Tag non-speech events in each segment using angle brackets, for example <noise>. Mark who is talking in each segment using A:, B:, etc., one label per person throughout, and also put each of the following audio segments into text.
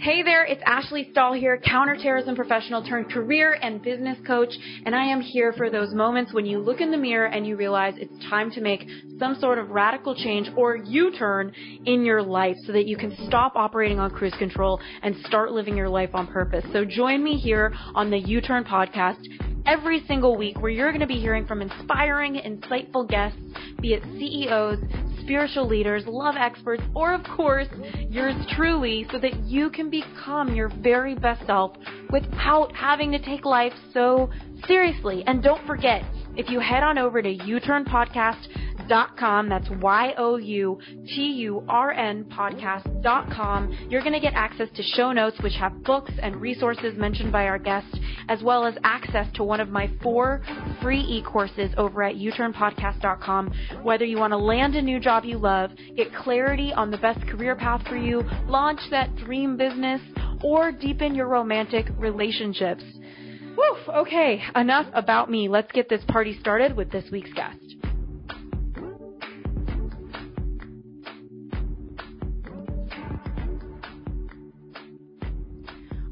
A: Hey there, it's Ashley Stahl here, counterterrorism professional turned career and business coach, and I am here for those moments when you look in the mirror and you realize it's time to make some sort of radical change or U-turn in your life so that you can stop operating on cruise control and start living your life on purpose. So join me here on the YouTurn podcast every single week where you're going to be hearing from inspiring, insightful guests, be it CEOs, spiritual leaders, love experts, or of course, yours truly, so that you can become your very best self without having to take life so seriously. And don't forget, if you head on over to YouTurn Podcast, podcast.com. That's Y O U T U R N podcast.com. You're going to get access to show notes, which have books and resources mentioned by our guests, as well as access to one of my four free e courses over at youturnpodcast.com. Whether you want to land a new job you love, get clarity on the best career path for you, launch that dream business, or deepen your romantic relationships. Whew, okay, enough about me. Let's get this party started with this week's guest.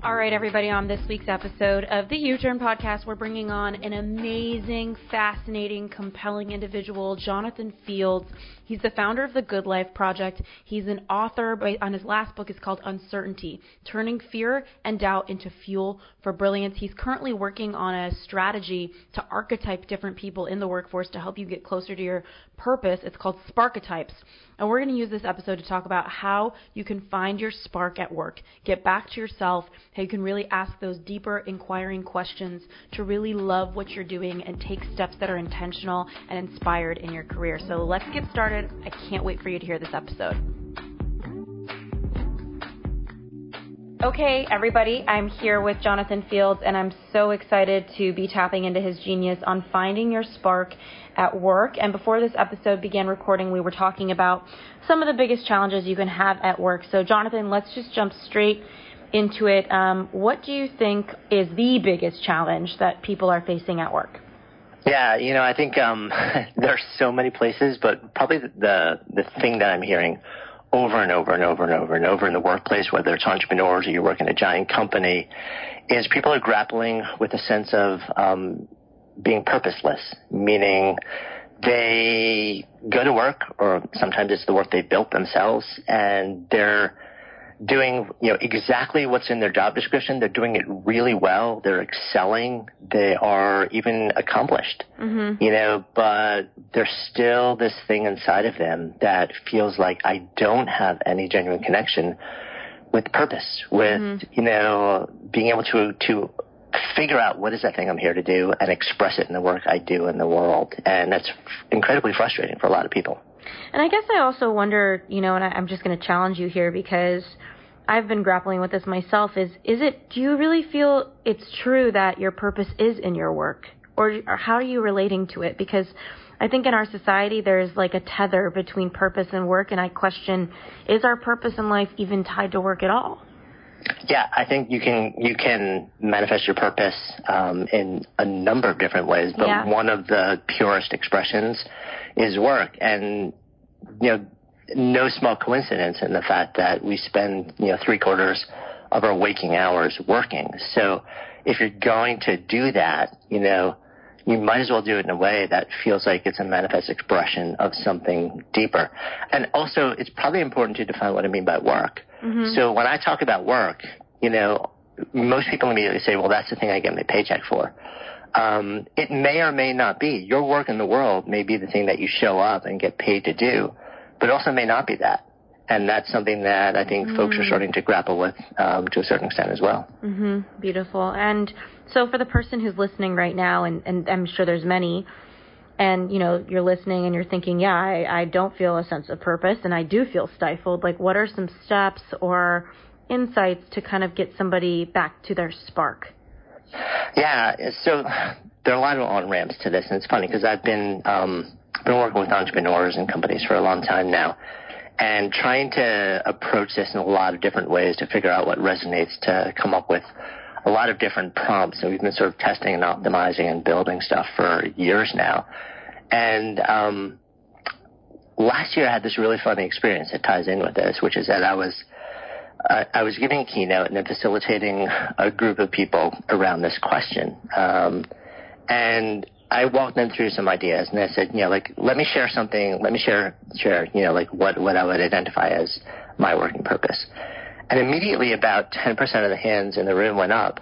A: All right, everybody, on this week's episode of the YouTurn podcast, we're bringing on an amazing, fascinating, compelling individual, Jonathan Fields. He's the founder of the Good Life Project. He's an author on his last book is called Uncertainty, Turning Fear and Doubt into Fuel for Brilliance. He's currently working on a strategy to archetype different people in the workforce to help you get closer to your purpose. It's called Sparketypes. And we're going to use this episode to talk about how you can find your spark at work, get back to yourself, how you can really ask those deeper, inquiring questions to really love what you're doing and take steps that are intentional and inspired in your career. So let's get started. I can't wait for you to hear this episode. Okay, everybody, I'm here with Jonathan Fields, and I'm so excited to be tapping into his genius on finding your spark at work. And before this episode began recording, we were talking about some of the biggest challenges you can have at work. So, Jonathan, let's just jump straight into it. Um, what do you think is the biggest challenge that people are facing at work?
B: Yeah, you know, I think um, <laughs> there are so many places, but probably the the thing that I'm hearing over and over and over and over and over in the workplace, whether it's entrepreneurs or you work in a giant company, is people are grappling with a sense of um, being purposeless, meaning they go to work, or sometimes it's the work they built themselves, and they're doing you know exactly what's in their job description. They're doing it really well. They're excelling. They are even accomplished. Mm-hmm. You know, but there's still this thing inside of them that feels like I don't have any genuine connection with purpose, with mm-hmm. you know being able to to figure out what is that thing I'm here to do and express it in the work I do in the world. And that's incredibly frustrating for a lot of people.
A: And I guess I also wonder, you know, and I, I'm just going to challenge you here because I've been grappling with this myself is is it do you really feel it's true that your purpose is in your work or, or how are you relating to it because I think in our society there's like a tether between purpose and work and I question is our purpose in life even tied to work at all?
B: Yeah, I think you can you can manifest your purpose um, in a number of different ways, but yeah. one of the purest expressions is work, and you know, no small coincidence in the fact that we spend you know three quarters of our waking hours working. So if you're going to do that, you know, you might as well do it in a way that feels like it's a manifest expression of something deeper. And also, it's probably important to define what I mean by work. Mm-hmm. So when I talk about work, you know, most people immediately say, well, that's the thing I get my paycheck for. Um, it may or may not be. Your work in the world may be the thing that you show up and get paid to do, but also may not be that. And that's something that I think mm-hmm. folks are mm. starting to grapple with um, to a certain extent as well.
A: Mm-hmm. Beautiful. And so for the person who's listening right now, and, and I'm sure there's many, and you know you're listening and you're thinking yeah I, I don't feel a sense of purpose and i do feel stifled like what are some steps or insights to kind of get somebody back to their spark?
B: Yeah so there are a lot of on ramps to this and it's funny because i've been um been working with entrepreneurs and companies for a long time now and trying to approach this in a lot of different ways to figure out what resonates to come up with a lot of different prompts, and we've been sort of testing and optimizing and building stuff for years now. And um, last year, I had this really funny experience that ties in with this, which is that I was I, I was giving a keynote and then facilitating a group of people around this question. Um, and I walked them through some ideas and I said, you know, like, let me share something, let me share, share, you know, like what, what I would identify as my working purpose. And immediately about 10% of the hands in the room went up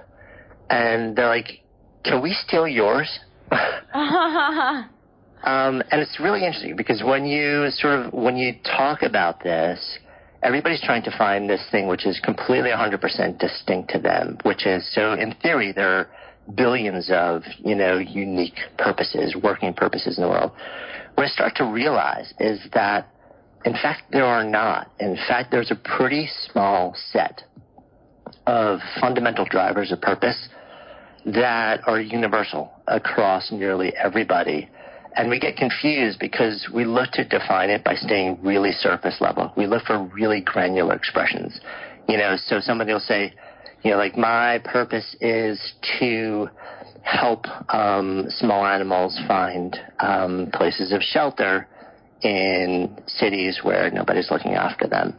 B: and they're like, can we steal yours? <laughs> um, and it's really interesting because when you sort of, when you talk about this, everybody's trying to find this thing which is completely 100% distinct to them, which is, so in theory, there are billions of, you know, unique purposes, working purposes in the world. What I start to realize is that, in fact, there are not. In fact, there's a pretty small set of fundamental drivers of purpose that are universal across nearly everybody. And we get confused because we look to define it by staying really surface level. We look for really granular expressions. You know, so somebody will say, you know, like my purpose is to help um, small animals find um, places of shelter in cities where nobody's looking after them.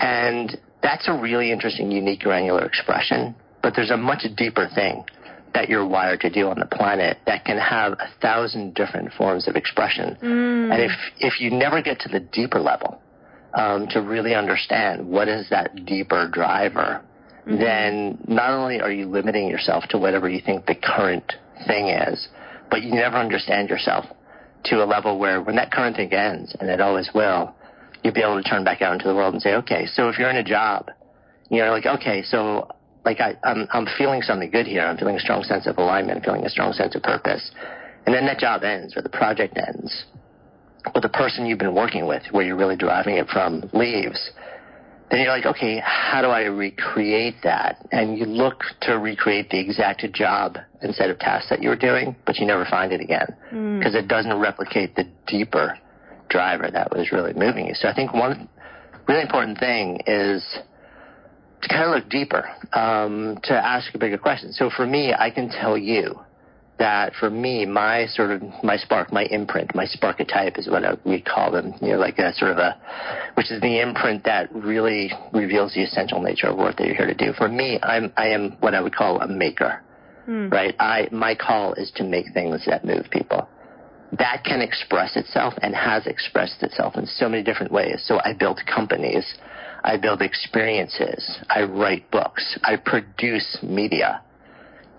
B: And that's a really interesting, unique, granular expression. But there's a much deeper thing that you're wired to do on the planet that can have a thousand different forms of expression. Mm. And if if you never get to the deeper level um, to really understand what is that deeper driver, mm-hmm. then not only are you limiting yourself to whatever you think the current thing is, but you never understand yourself to a level where when that current thing ends, and it always will, you'll be able to turn back out into the world and say, okay, so if you're in a job, you're like, okay, so like I, I'm, I'm feeling something good here. I'm feeling a strong sense of alignment. I'm feeling a strong sense of purpose. And then that job ends or the project ends or the person you've been working with where you're really driving it from leaves then you're like, okay, how do I recreate that? And you look to recreate the exact job and set of tasks that you were doing, but you never find it again because mm. it doesn't replicate the deeper driver that was really moving you. So I think one really important thing is to kind of look deeper, um, to ask a bigger question. So for me, I can tell you that for me, my sort of my spark, my imprint, my sparketype is what we call them. You know, like a sort of a, which is the imprint that really reveals the essential nature of work that you're here to do. For me, I'm I am what I would call a maker, hmm. right? I my call is to make things that move people. That can express itself and has expressed itself in so many different ways. So I build companies, I build experiences, I write books, I produce media.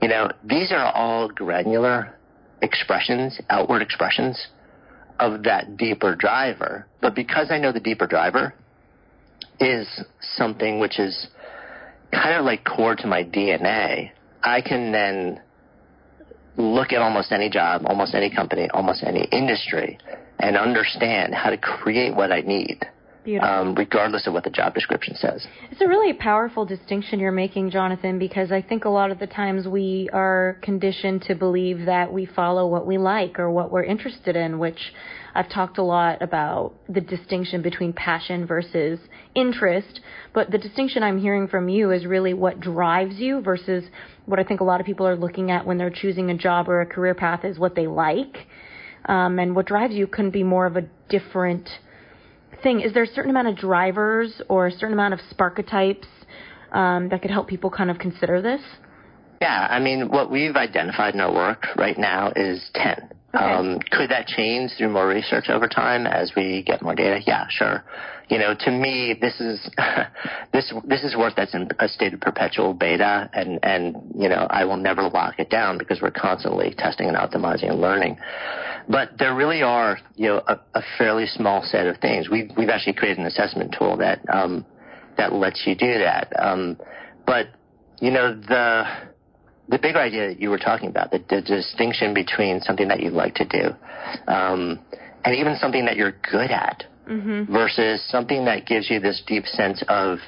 B: You know, these are all granular expressions, outward expressions of that deeper driver. But because I know the deeper driver is something which is kind of like core to my DNA, I can then look at almost any job, almost any company, almost any industry, and understand how to create what I need um, regardless of what the job description says.
A: It's a really powerful distinction you're making, Jonathan, because I think a lot of the times we are conditioned to believe that we follow what we like or what we're interested in, which I've talked a lot about the distinction between passion versus interest. But the distinction I'm hearing from you is really what drives you versus what I think a lot of people are looking at when they're choosing a job or a career path is what they like. Um, and what drives you can be more of a different thing. Is there a certain amount of drivers or a certain amount of sparketypes um, that could help people kind of consider this?
B: Yeah, I mean, what we've identified in our work right now is 10. Um, could that change through more research over time as we get more data? Yeah, sure. You know, to me, this is <laughs> this this is work that's in a state of perpetual beta, and and you know, I will never lock it down because we're constantly testing and optimizing and learning. But there really are, you know, a, a fairly small set of things. We've we've actually created an assessment tool that um, that lets you do that. Um, but you know, the the big idea that you were talking about, the, the distinction between something that you like to do, um, and even something that you're good at, mm-hmm. versus something that gives you this deep sense of,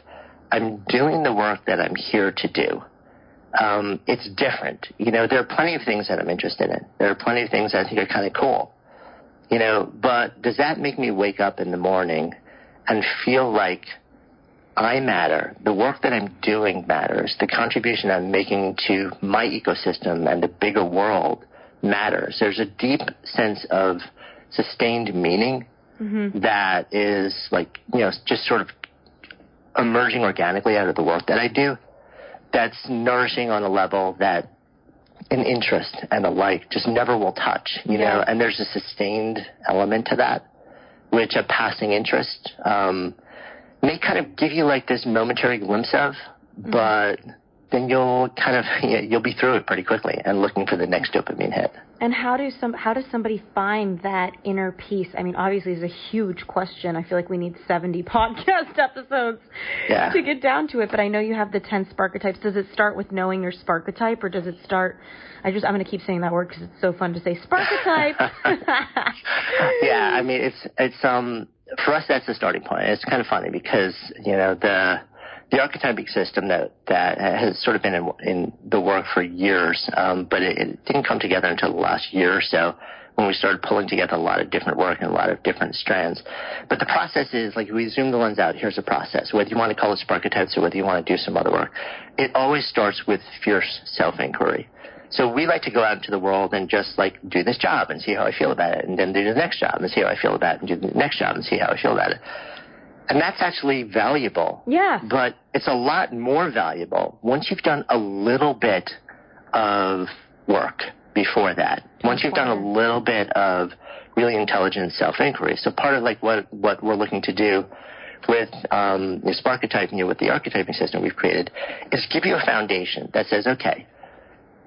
B: I'm doing the work that I'm here to do um, it's different. You know, there are plenty of things that I'm interested in. There are plenty of things that I think are kind of cool. You know, but does that make me wake up in the morning and feel like I matter? The work that I'm doing matters. The contribution I'm making to my ecosystem and the bigger world matters. There's a deep sense of sustained meaning mm-hmm. that is like, you know, just sort of emerging organically out of the work that I do that's nourishing on a level that an interest and a like just never will touch, you know, and there's a sustained element to that, which a passing interest um, may kind of give you like this momentary glimpse of, mm-hmm. but then you'll kind of <laughs> you'll be through it pretty quickly and looking for the next dopamine hit.
A: And how do some how does somebody find that inner peace? I mean, obviously, it's a huge question. I feel like we need seventy <laughs> podcast episodes
B: yeah.
A: to get down to it. But I know you have the ten sparketypes. Does it start with knowing your sparketype, or does it start? I just I'm going to keep saying that word because it's so fun to say sparketype. <laughs>
B: yeah, I mean, it's it's um for us that's the starting point. It's kind of funny because you know the the archetypic system that that has sort of been in, in the work for years, um, but it, it, didn't come together until the last year or so when we started pulling together a lot of different work and a lot of different strands. But the process is like we zoom the lens out. Here's a process. Whether you want to call it sparketypes or whether you want to do some other work, it always starts with fierce self inquiry. So we like to go out into the world and just like do this job and see how I feel about it, and then do the next job and see how I feel about it, and do the next job and see how I feel about it. And that's actually valuable.
A: Yeah.
B: But it's a lot more valuable once you've done a little bit of work before that. Once you've done a little bit of really intelligent self-inquiry. So part of like what, what we're looking to do with um, this archetyping, you know, with the archetyping system we've created, is give you a foundation that says, okay,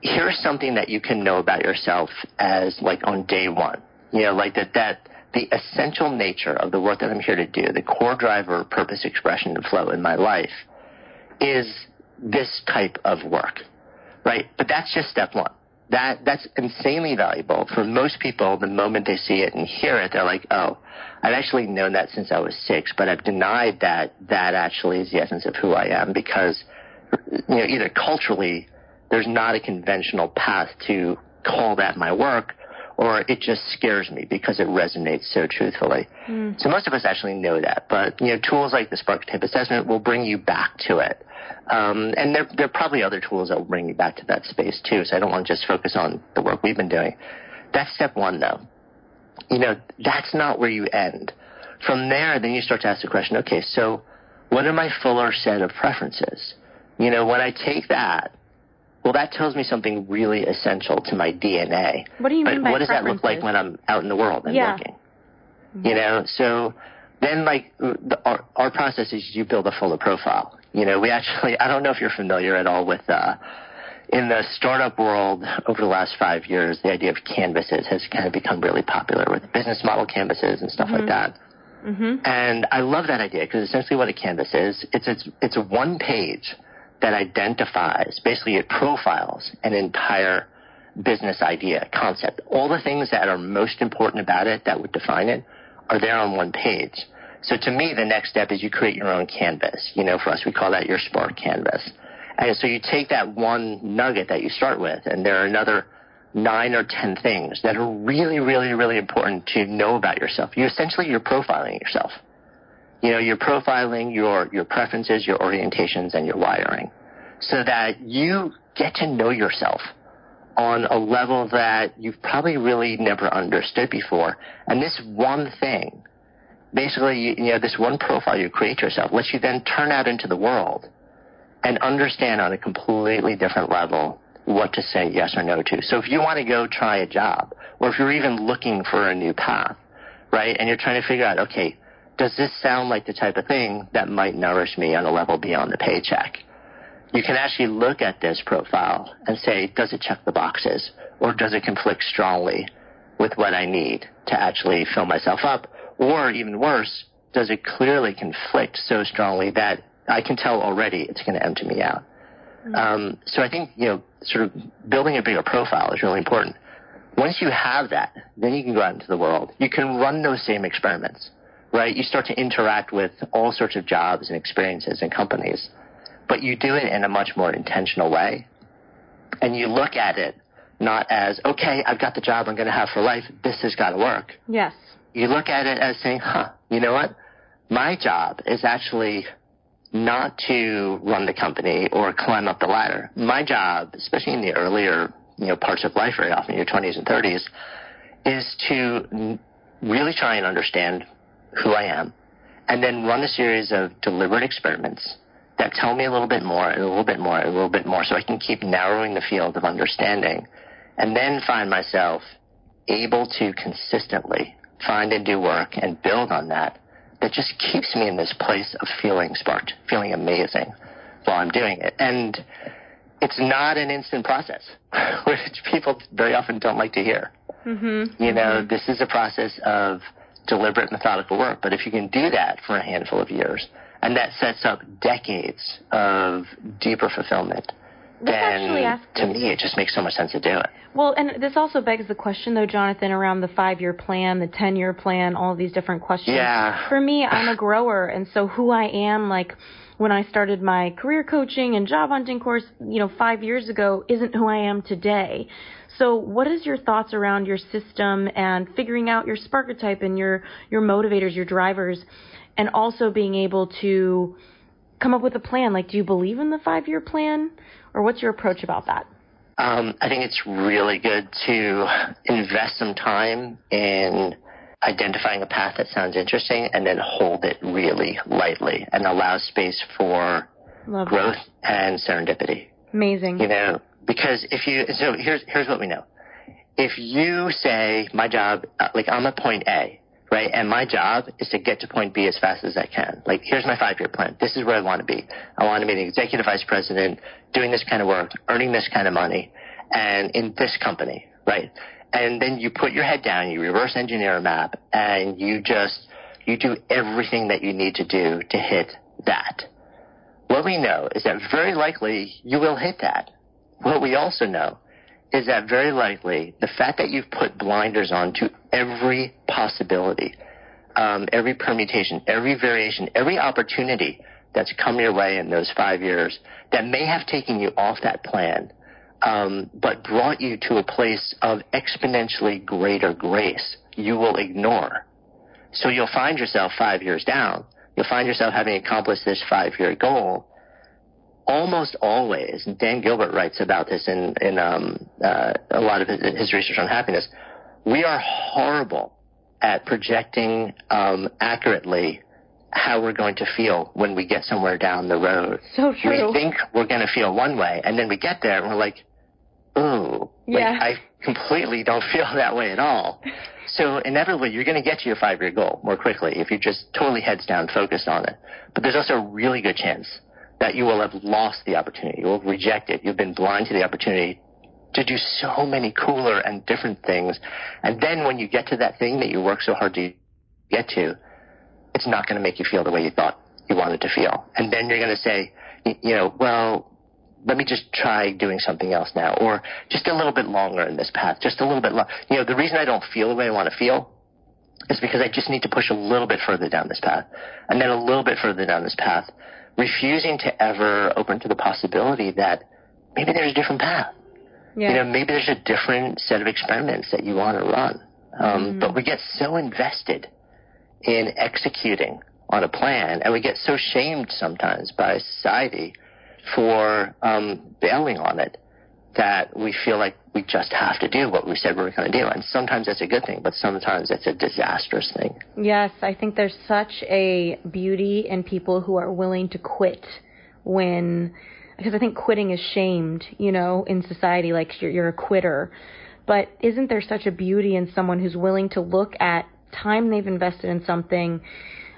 B: here's something that you can know about yourself as like on day one. You know, like that that the essential nature of the work that I'm here to do, the core driver, purpose, expression, and flow in my life, is this type of work, right? But that's just step one. That that's insanely valuable for most people. The moment they see it and hear it, they're like, "Oh, I've actually known that since I was six, but I've denied that that actually is the essence of who I am because, you know, either culturally, there's not a conventional path to call that my work, or it just scares me because it resonates so truthfully. Mm. So most of us actually know that, but you know, tools like the Sparketype assessment will bring you back to it. Um, and there, there are probably other tools that will bring you back to that space too. So I don't want to just focus on the work we've been doing. That's step one, though. You know, that's not where you end. From there, then you start to ask the question: Okay, so what are my fuller set of preferences? You know, when I take that well, that tells me something really essential to my DNA.
A: What do you
B: but
A: mean by
B: what does that look like when I'm out in the world and
A: yeah.
B: working? You know, so then like the, our, our process is you build a fuller profile. You know, we actually <laughs> I don't know if you're familiar at all with uh, in the startup world over the last five years, the idea of canvases has kind of become really popular with business model canvases and stuff
A: mm-hmm.
B: like that.
A: Mm-hmm.
B: And I love that idea because essentially what a canvas is, it's it's it's a one page that identifies, basically it profiles an entire business idea, concept. All the things that are most important about it that would define it are there on one page. So to me, the next step is you create your own canvas. You know, for us, we call that your Spark canvas. And so you take that one nugget that you start with, and there are another nine or ten things that are really, really, really important to know about yourself. You essentially you're profiling yourself you know, you're profiling your, your preferences, your orientations, and your wiring so that you get to know yourself on a level that you've probably really never understood before. And this one thing, basically, you, know, this one profile you create yourself lets you then turn out into the world and understand on a completely different level what to say yes or no to. So if you want to go try a job, or if you're even looking for a new path, right, and you're trying to figure out, okay, does this sound like the type of thing that might nourish me on a level beyond the paycheck? You can actually look at this profile and say, does it check the boxes? Or does it conflict strongly with what I need to actually fill myself up? Or even worse, does it clearly conflict so strongly that I can tell already it's going to empty me out? Mm-hmm. Um, so I think, you know, sort of building a bigger profile is really important. Once you have that, then you can go out into the world. You can run those same experiments right? You start to interact with all sorts of jobs and experiences and companies, but you do it in a much more intentional way. And you look at it not as, okay, I've got the job I'm going to have for life. This has got to work.
A: Yes.
B: You look at it as saying, huh, you know what? My job is actually not to run the company or climb up the ladder. My job, especially in the earlier, you know, parts of life very often, your 20s and 30s, is to really try and understand who I am and then run a series of deliberate experiments that tell me a little bit more and a little bit more and a little bit more so I can keep narrowing the field of understanding and then find myself able to consistently find and do work and build on that that just keeps me in this place of feeling sparked, feeling amazing while I'm doing it. And it's not an instant process, <laughs> which people very often don't like to hear. Mm-hmm. You know, mm-hmm. this is a process of deliberate, methodical work. But if you can do that for a handful of years, and that sets up decades of deeper fulfillment, then to me it just makes so much sense to do it.
A: Well, and this also begs the question, though, Jonathan, around the five-year plan, the ten-year plan, all these different questions.
B: Yeah.
A: For me, I'm a grower, and so who I am, like when I started my career coaching and job hunting course, you know, five years ago, isn't who I am today. So, what is your thoughts around your system and figuring out your Sparketype and your your motivators, your drivers, and also being able to come up with a plan? Like, do you believe in the five year plan, or what's your approach about that?
B: Um, I think it's really good to invest some time in identifying a path that sounds interesting and then hold it really lightly and allow space for
A: Love
B: growth
A: that.
B: and serendipity.
A: Amazing.
B: You know, because if you, so here's, here's what we know. If you say, my job, uh, like I'm at point A, right? And my job is to get to point B as fast as I can. Like, here's my five year plan. This is where I want to be. I want to be an executive vice president, doing this kind of work, earning this kind of money, and in this company, right? And then you put your head down, you reverse engineer a map, and you just you do everything that you need to do to hit that. What we know is that very likely you will hit that. What we also know is that very likely the fact that you've put blinders on to every possibility, um, every permutation, every variation, every opportunity that's come your way in those five years that may have taken you off that plan um, but brought you to a place of exponentially greater grace, you will ignore. So you'll find yourself five years down. You'll find yourself having accomplished this five year goal. Almost always, and Dan Gilbert writes about this in, in um, uh, a lot of his, his, research on happiness, we are horrible at projecting um, accurately how we're going to feel when we get somewhere down the road.
A: So true.
B: We think we're going to feel one way, and then we get there and we're like, ooh,
A: yeah.
B: like, I completely don't feel <laughs> that way at all. So inevitably, you're going to get to your five-year goal more quickly if you're just totally heads down focused on it. But there's also a really good chance that you will have lost the opportunity. You will reject it. You've been blind to the opportunity to do so many cooler and different things. And then when you get to that thing that you work so hard to get to, it's not going to make you feel the way you thought you wanted to feel. And then you're going to say, you know, well, let me just try doing something else now, or just a little bit longer in this path, just a little bit longer. You know, the reason I don't feel the way I want to feel is because I just need to push a little bit further down this path, and then a little bit further down this path, refusing to ever open to the possibility that maybe there's a different path.
A: Yeah.
B: You know, maybe there's a different set of experiments that you want to run. Um, mm-hmm. But we get so invested in executing on a plan, and we get so shamed sometimes by society for um, bailing on it that we feel like we just have to do what we said we were going to do. And sometimes that's a good thing, but sometimes it's a disastrous thing.
A: Yes, I think there's such a beauty in people who are willing to quit when, because I think quitting is shamed, you know, in society, like you're, you're a quitter. But isn't there such a beauty in someone who's willing to look at time they've invested in something,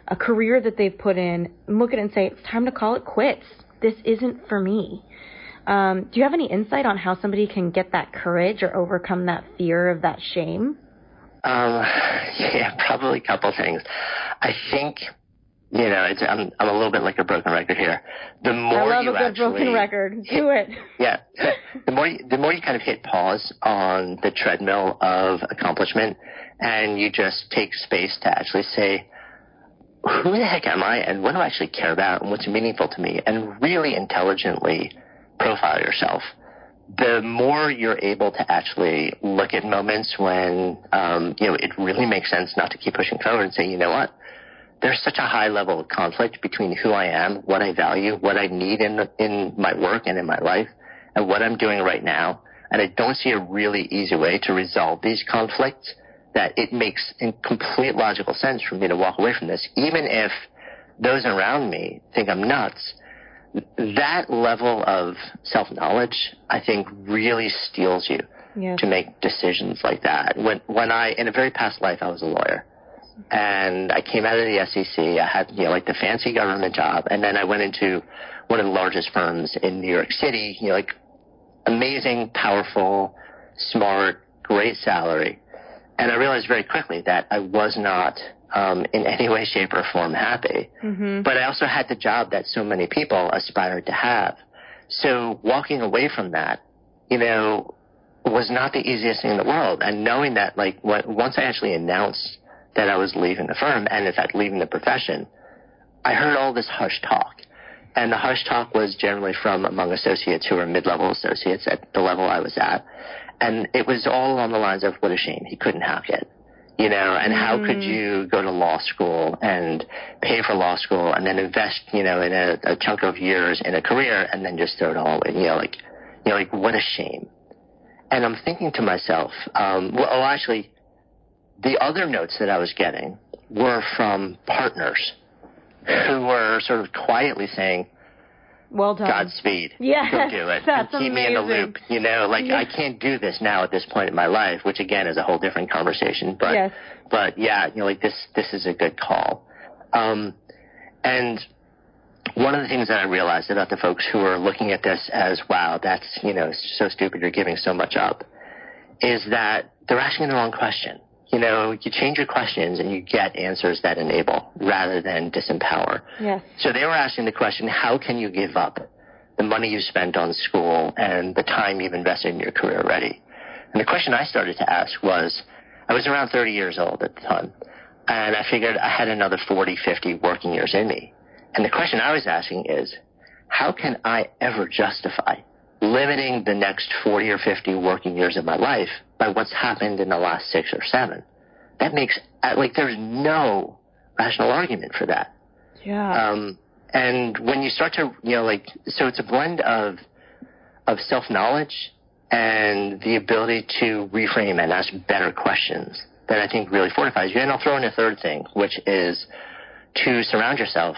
A: a career that they've put in, look at it and say, it's time to call it quits this isn't for me. Um, do you have any insight on how somebody can get that courage or overcome that fear of that shame?
B: Um, <laughs> yeah, probably a couple things. I think, you know, it's, I'm, I'm a little bit like a broken record here. The more
A: I love
B: you
A: a good
B: actually
A: broken record. Do it. <laughs>
B: Yeah. <laughs> the more, you, the more you kind of hit pause on the treadmill of accomplishment and you just take space to actually say, who the heck am I and what do I actually care about and what's meaningful to me and really intelligently profile yourself. The more you're able to actually look at moments when, um, you know, it really makes sense not to keep pushing forward and say, you know what, there's such a high level of conflict between who I am, what I value, what I need in, in my work and in my life, and what I'm doing right now. And I don't see a really easy way to resolve these conflicts that it makes in complete logical sense for me to walk away from this, even if those around me think I'm nuts, that level of self knowledge, I think, really steels you yes. to make decisions like that. When when I in a very past life, I was a lawyer, and I came out of the SEC. I had you know like the fancy government job, and then I went into one of the largest firms in New York City. You know, like amazing, powerful, smart, great salary, and I realized very quickly that I was not um, in any way, shape, or form happy. Mm-hmm. But I also had the job that so many people aspired to have. So walking away from that, you know, was not the easiest thing in the world. And knowing that, like, what, once I actually announced that I was leaving the firm and, in fact, leaving the profession, I heard all this hush talk. And the hush talk was generally from among associates who were mid-level associates at the level I was at. And it was all along the lines of, what a shame, he couldn't hack it you know, and how mm. could you go to law school and pay for law school and then invest, you know, in a, a chunk of years in a career and then just throw it all away, you know, like, you know, like what a shame. And I'm thinking to myself, um, well, actually, the other notes that I was getting were from partners who were sort of quietly saying,
A: well done.
B: Godspeed. <laughs>
A: Yeah.
B: Go do it.
A: That's
B: and keep
A: amazing.
B: me in the loop. You know, like I can't do this now at this point in my life, which again is a whole different conversation. But
A: yes.
B: but yeah, you know, like this this is a good call. Um and one of the things that I realized about the folks who are looking at this as, wow, that's, you know, so stupid, you're giving so much up, is that they're asking the wrong question you know, you change your questions and you get answers that enable rather than disempower.
A: Yes.
B: So they were asking the question, how can you give up the money you spent on school and the time you've invested in your career already? And the question I started to ask was, I was around 30 years old at the time, and I figured I had another 40, 50 working years in me. And the question I was asking is, how can I ever justify limiting the next 40 or 50 working years of my life by what's happened in the last six or seven. That makes, uh, like, there's no rational argument for that.
A: Yeah.
B: Um, and when you start to, you know, like, so it's a blend of, of self-knowledge and the ability to reframe and ask better questions that I think really fortifies you. And I'll throw in a third thing, which is to surround yourself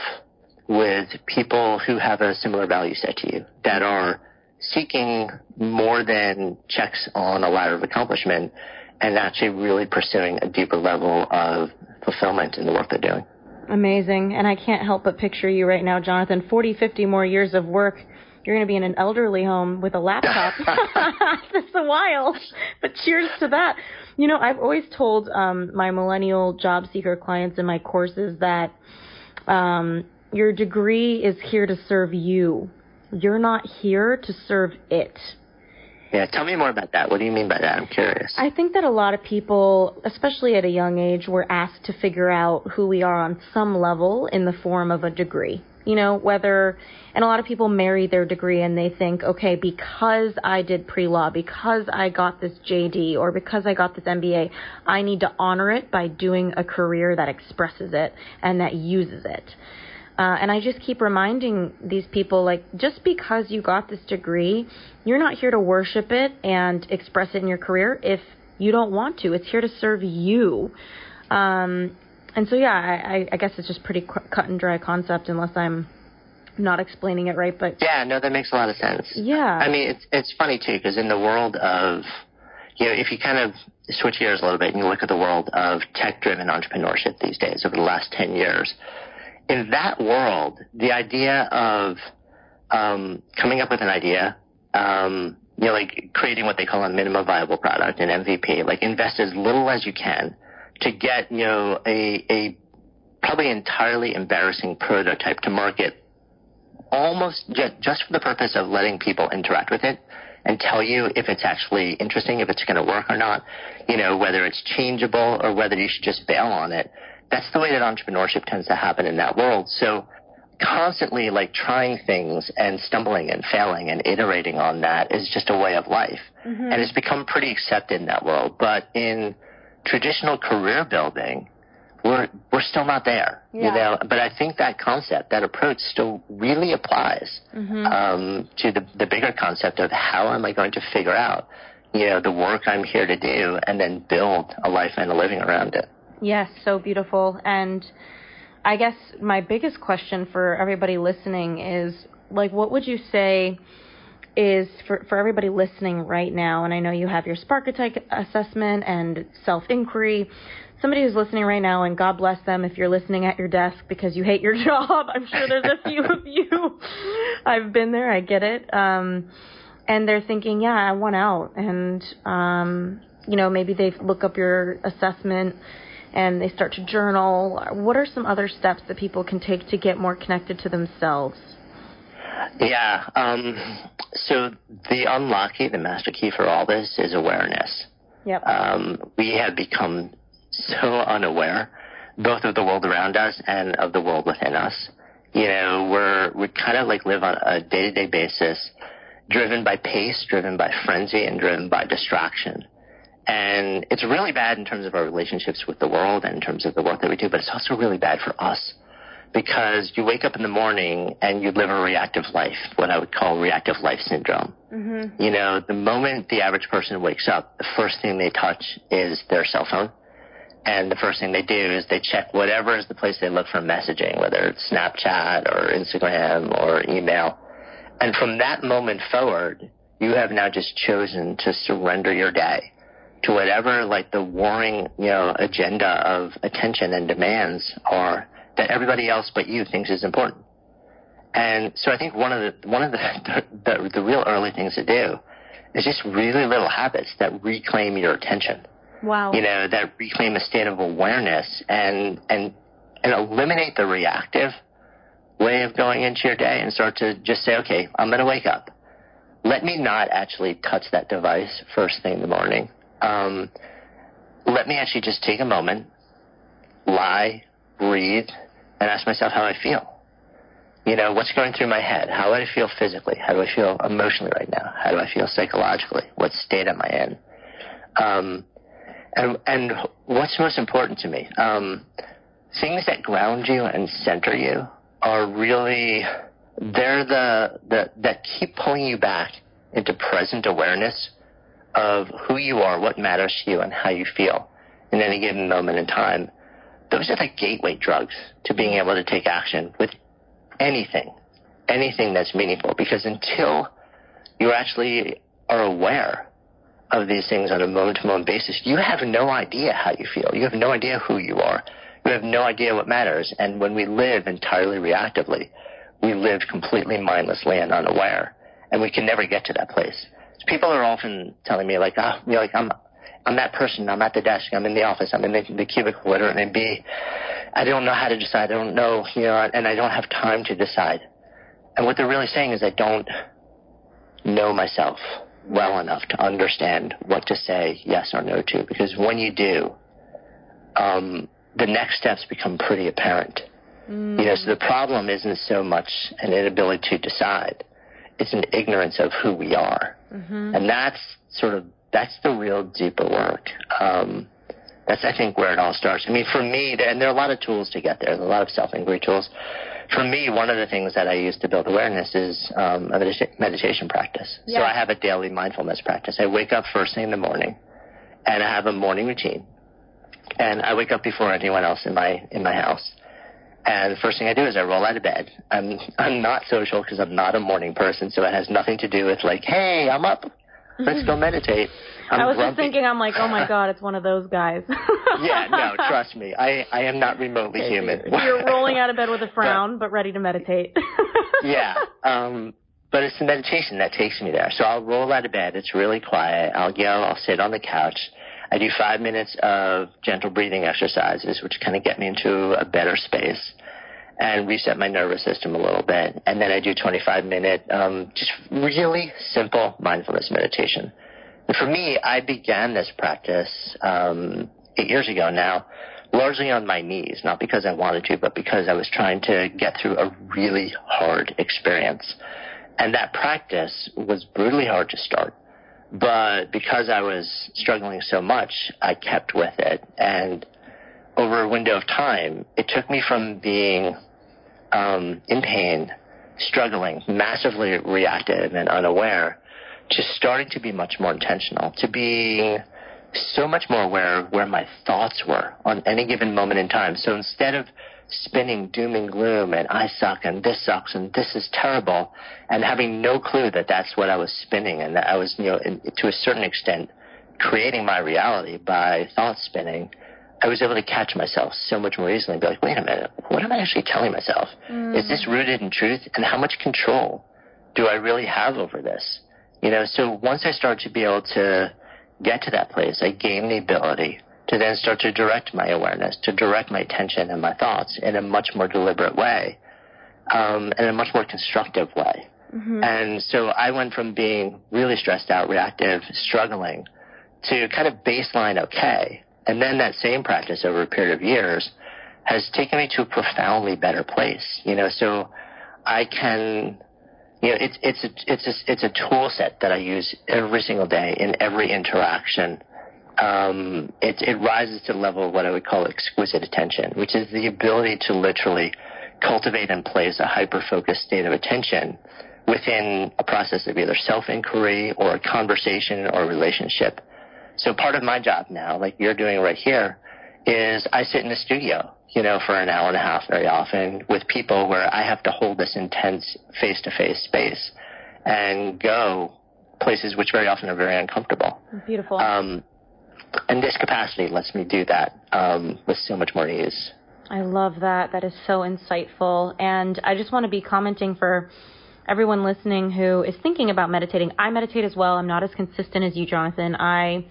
B: with people who have a similar value set to you that are seeking more than checks on a ladder of accomplishment and actually really pursuing a deeper level of fulfillment in the work they're doing.
A: Amazing. And I can't help but picture you right now, Jonathan. 40, 50 more years of work. You're going to be in an elderly home with a laptop. That's a while. But cheers to that. You know, I've always told um, my millennial job seeker clients in my courses that um, your degree is here to serve you you're not here to serve it.
B: Yeah, tell me more about that. What do you mean by that? I'm curious.
A: I think that a lot of people, especially at a young age, were asked to figure out who we are on some level in the form of a degree. You know, whether, and a lot of people marry their degree and they think, okay, because I did pre law, because I got this JD, or because I got this MBA, I need to honor it by doing a career that expresses it and that uses it. Uh, and I just keep reminding these people, like, just because you got this degree, you're not here to worship it and express it in your career if you don't want to. It's here to serve you. Um, and so, yeah, I, I guess it's just pretty cut and dry concept, unless I'm not explaining it right. But
B: yeah, no, that makes a lot of sense.
A: Yeah,
B: I mean, it's it's funny too because in the world of you know, if you kind of switch gears a little bit and you look at the world of tech-driven entrepreneurship these days over the last 10 years, in that world, the idea of um, coming up with an idea, um, you know, like creating what they call a minimum viable product, an MVP, like invest as little as you can to get, you know, a, a probably entirely embarrassing prototype to market almost just, just for the purpose of letting people interact with it and tell you if it's actually interesting, if it's going to work or not, you know, whether it's changeable or whether you should just bail on it that's the way that entrepreneurship tends to happen in that world. So constantly like trying things and stumbling and failing and iterating on that is just a way of life. Mm-hmm. And it's become pretty accepted in that world. But in traditional career building, we're we're still not there,
A: yeah.
B: you know. But I think that concept, that approach, still really applies mm-hmm. um, to the the bigger concept of how am I going to figure out, you know, the work I'm here to do, and then build a life and a living around it.
A: Yes, so beautiful. And I guess my biggest question for everybody listening is like, what would you say is for, for everybody listening right now? And I know you have your Sparketype assessment and self inquiry. Somebody who's listening right now, and God bless them if you're listening at your desk because you hate your <laughs> job. I'm sure there's a few of you. I've been there. I get it. Um, and they're thinking, yeah, I want out. And, um, you know, maybe they look up your assessment and they start to journal. What are some other steps that people can take to get more connected to themselves?
B: Yeah. Um, so the unlock key, the master key for all this is awareness.
A: Yep.
B: Um, we have become so unaware, both of the world around us and of the world within us. You know, we're we kind of like live on a day to day basis, driven by pace, driven by frenzy, and driven by distraction. And it's really bad in terms of our relationships with the world and in terms of the work that we do, but it's also really bad for us because you wake up in the morning and you live a reactive life, what I would call reactive life syndrome.
A: Mm-hmm.
B: You know, the moment the average person wakes up, the first thing they touch is their cell phone. And the first thing they do is they check whatever is the place they look for messaging, whether it's Snapchat or Instagram or email. And from that moment forward, you have now just chosen to surrender your day to whatever like the warring, you know, agenda of attention and demands are that everybody else but you thinks is important. And so I think one of the one of <laughs> the the, the real early things to do is just really little habits that reclaim your attention.
A: Wow.
B: You know, that reclaim a state of awareness and and and eliminate the reactive way of going into your day and start to just say, okay, I'm going to wake up. Let me not actually touch that device first thing in the morning um, let me actually just take a moment, lie, breathe, and ask myself how I feel. You know, what's going through my head? How do I feel physically? How do I feel emotionally right now? How do I feel psychologically? What state am I in? Um, and, and what's most important to me? Um, things that ground you and center you are really, they're the, the, that keep pulling you back into present awareness of who you are, what matters to you, and how you feel in any given moment in time, those are the gateway drugs to being able to take action with anything, anything that's meaningful. Because until you actually are aware of these things on a moment to moment basis, you have no idea how you feel. You have no idea who you are. You have no idea what matters. And when we live entirely reactively, we live completely mindlessly and unaware. And we can never get to that place people are often telling me like, ah, you know, like I'm, I'm that person. I'm at the desk. I'm in the office. I'm in the, the cubicle, whatever it may be. I don't know how to decide. I don't know, you know, and I don't have time to decide. And what they're really saying is I don't know myself well enough to understand what to say yes or no to. Because when you do, um, the next steps become pretty apparent. Mm. You know, so the problem isn't so much an inability to decide it's an ignorance of who we are.
A: Mm-hmm.
B: And that's sort of, that's the real deeper work. Um, that's, I think, where it all starts. I mean, for me, and there are a lot of tools to get there, There's a lot of self-inquiry tools. For me, one of the things that I use to build awareness is um, a medita- meditation practice. So I have a daily mindfulness practice. I wake up first thing in the morning, and I have a morning routine. And I wake up before anyone else in my in my house. And the first thing I do is I roll out of bed. I'm I'm not social because I'm not a morning person, so it has nothing to do with like, hey, I'm up. Let's go <laughs> meditate. I'm
A: i was
B: grumpy.
A: just thinking, I'm like, oh my god, it's one of those guys. <laughs>
B: yeah, no, <laughs> trust me, I I am not remotely
A: okay,
B: human.
A: So you're, you're rolling out of bed with a frown, but, but ready to meditate.
B: yeah, um, but it's the meditation that takes me there. So I'll roll out of bed. It's really quiet. I'll go. I'll sit on the couch. I do five minutes of gentle breathing exercises, which kind of get me into a better space and reset my nervous system a little bit. And then I do 25 minute, um, just really simple mindfulness meditation. And for me, I began this practice um, eight years ago now, largely on my knees, not because I wanted to, but because I was trying to get through a really hard experience. And that practice was brutally hard to start. But because I was struggling so much, I kept with it. And over a window of time, it took me from being um, in pain, struggling, massively reactive and unaware, to starting to be much more intentional, to being so much more aware of where my thoughts were on any given moment in time. So instead of spinning doom and gloom and I suck and this sucks and this is terrible and having no clue that that's what I was spinning and that I was, you know, in, to a certain extent creating my reality by thought spinning, I was able to catch myself so much more easily and be like, wait a minute, what am I actually telling myself? Mm. Is this rooted in truth? And how much control do I really have over this? You know, so once I started to be able to get to that place, I gained the ability to then start to direct my awareness, to direct my attention and my thoughts in a much more deliberate way, um, in a much more constructive way. Mm-hmm. And so I went from being really stressed out, reactive, struggling, to kind of baseline okay. And then that same practice over a period of years has taken me to a profoundly better place. You know, so I can, you know, it's it's a, it's a, it's a tool set that I use every single day in every interaction. Um, it it rises to the level of what I would call exquisite attention, which is the ability to literally cultivate and place a hyper focused state of attention within a process of either self inquiry or a conversation or a relationship so part of my job now, like you're doing right here, is I sit in the studio, you know, for an hour and a half very often with people where I have to hold this intense face to face space and go places which very often are very uncomfortable.
A: Beautiful. Um,
B: and this capacity lets me do that um, with so much more ease.
A: I love that. That is so insightful. And I just want to be commenting for everyone listening who is thinking about meditating. I meditate as well. I'm not as consistent as you, Jonathan. I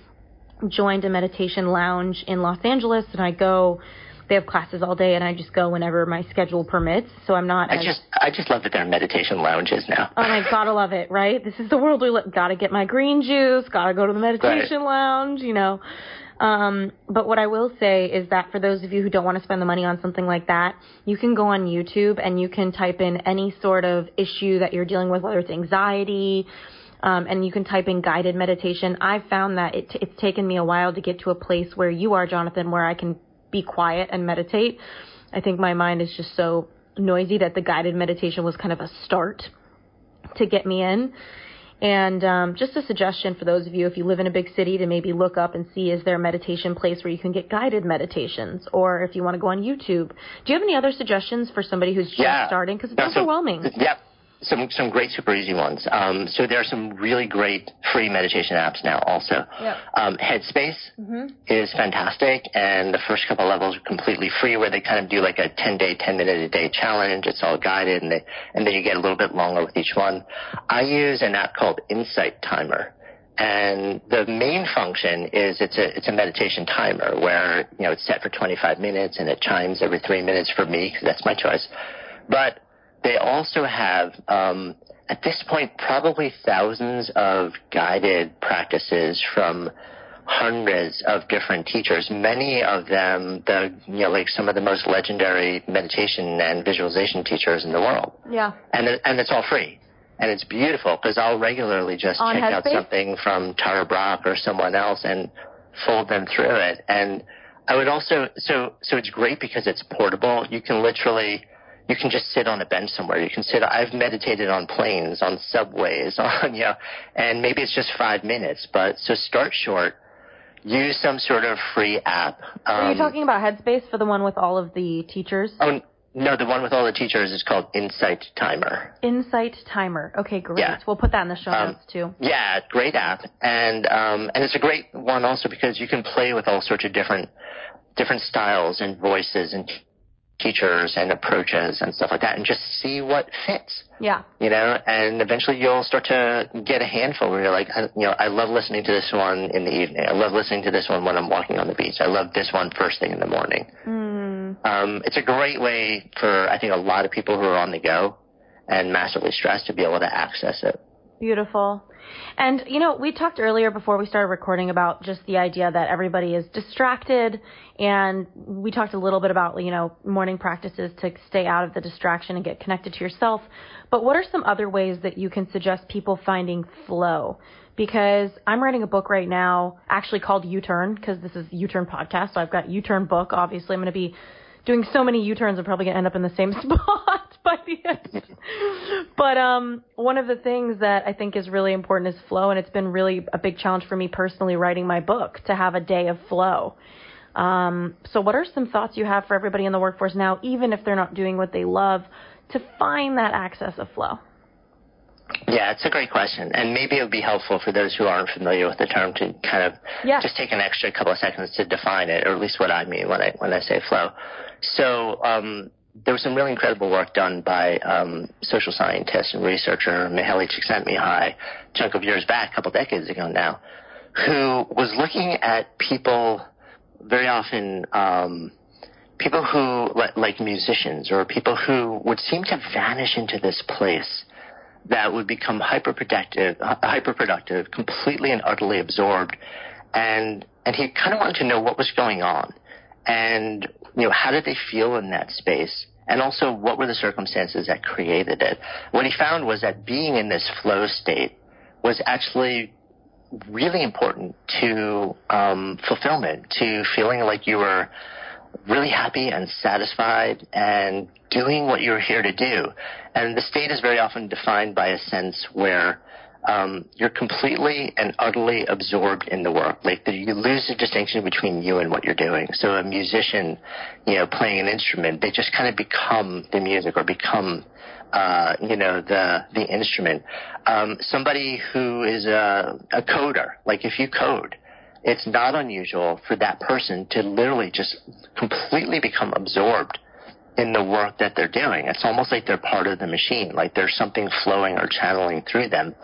A: joined a meditation lounge in Los Angeles, and I go. They have classes all day, and I just go whenever my schedule permits. So I'm not.
B: I as, just, I just love that there are meditation lounges now.
A: oh my gotta love it, right? This is the world we live. Gotta get my green juice. Gotta go to the meditation right. lounge. You know. Um, but what I will say is that for those of you who don't want to spend the money on something like that, you can go on YouTube and you can type in any sort of issue that you're dealing with, whether it's anxiety, um, and you can type in guided meditation. I've found that it, it's taken me a while to get to a place where you are, Jonathan, where I can be quiet and meditate. I think my mind is just so noisy that the guided meditation was kind of a start to get me in. And um, just a suggestion for those of you, if you live in a big city, to maybe look up and see is there a meditation place where you can get guided meditations, or if you want to go on YouTube. Do you have any other suggestions for somebody who's just
B: yeah.
A: starting? Because it's no, overwhelming.
B: So, yep some some great super easy ones. Um, so there are some really great free meditation apps now. Also,
A: yep.
B: um, Headspace mm-hmm. is fantastic, and the first couple levels are completely free, where they kind of do like a 10 day, 10 minute a day challenge. It's all guided, and they, and then you get a little bit longer with each one. I use an app called Insight Timer. And the main function is it's a it's a meditation timer where you know it's set for 25 minutes and it chimes every three minutes for me because that's my choice. But they also have, um, at this point, probably thousands of guided practices from hundreds of different teachers. Many of them, the you know, like some of the most legendary meditation and visualization teachers in the world.
A: Yeah.
B: And and it's all free. And it's beautiful because I'll regularly just
A: On
B: check
A: Headspace?
B: out something from Tara Brach or someone else and fold them through it. And I would also so so it's great because it's portable. You can literally you can just sit on a bench somewhere. You can sit. I've meditated on planes, on subways, <laughs> on you know, and maybe it's just five minutes. But so start short. Use some sort of free app.
A: Um, Are you talking about Headspace for the one with all of the teachers?
B: Oh no, the one with all the teachers is called Insight Timer.
A: Insight Timer. Okay, great.
B: Yeah.
A: We'll put that in the show um, notes too.
B: Yeah, great app, and um, and it's a great one also because you can play with all sorts of different different styles and voices and teachers and approaches and stuff like that and just see what fits.
A: Yeah.
B: You know, and eventually you'll start to get a handful where you're like, you know, I love listening to this one in the evening. I love listening to this one when I'm walking on the beach. I love this one first thing in the morning. Mm. Um, it's a great way for, I think, a lot of people who are on the go and massively stressed to be able to access it.
A: Beautiful. And, you know, we talked earlier before we started recording about just the idea that everybody is distracted. And we talked a little bit about, you know, morning practices to stay out of the distraction and get connected to yourself. But what are some other ways that you can suggest people finding flow? Because I'm writing a book right now, actually called U Turn, because this is YouTurn podcast. So I've got U Turn book. Obviously, I'm going to be doing so many U-turns, I'm probably gonna end up in the same <laughs> spot by the end. but um, one of the things that I think is really important is flow, and it's been really a big challenge for me personally writing my book to have a day of flow. Um, so, what are some thoughts you have for everybody in the workforce now, even if they're not doing what they love, to find that access of flow?
B: Yeah, it's a great question, and maybe it would be helpful for those who aren't familiar with the term to kind of
A: yeah.
B: just take an extra couple of seconds to define it, or at least what I mean when I when I say flow. So um, there was some really incredible work done by um, social scientist and researcher Mihaly Csikszentmihalyi a chunk of years back, a couple decades ago now, who was looking at people very often. Um, people who like musicians or people who would seem to vanish into this place that would become hyperproductive, hyperproductive, completely and utterly absorbed, and and he kind of wanted to know what was going on, and you know how did they feel in that space, and also what were the circumstances that created it. What he found was that being in this flow state was actually really important to um, fulfillment, to feeling like you were really happy and satisfied and doing what you're here to do. And the state is very often defined by a sense where um, you're completely and utterly absorbed in the work. Like the, you lose the distinction between you and what you're doing. So a musician, you know, playing an instrument, they just kind of become the music or become, uh, you know, the the instrument. Um, somebody who is a, a coder, like if you code, it's not unusual for that person to literally just completely become absorbed in the work that they're doing. It's almost like they're part of the machine, like there's something flowing or channeling through them.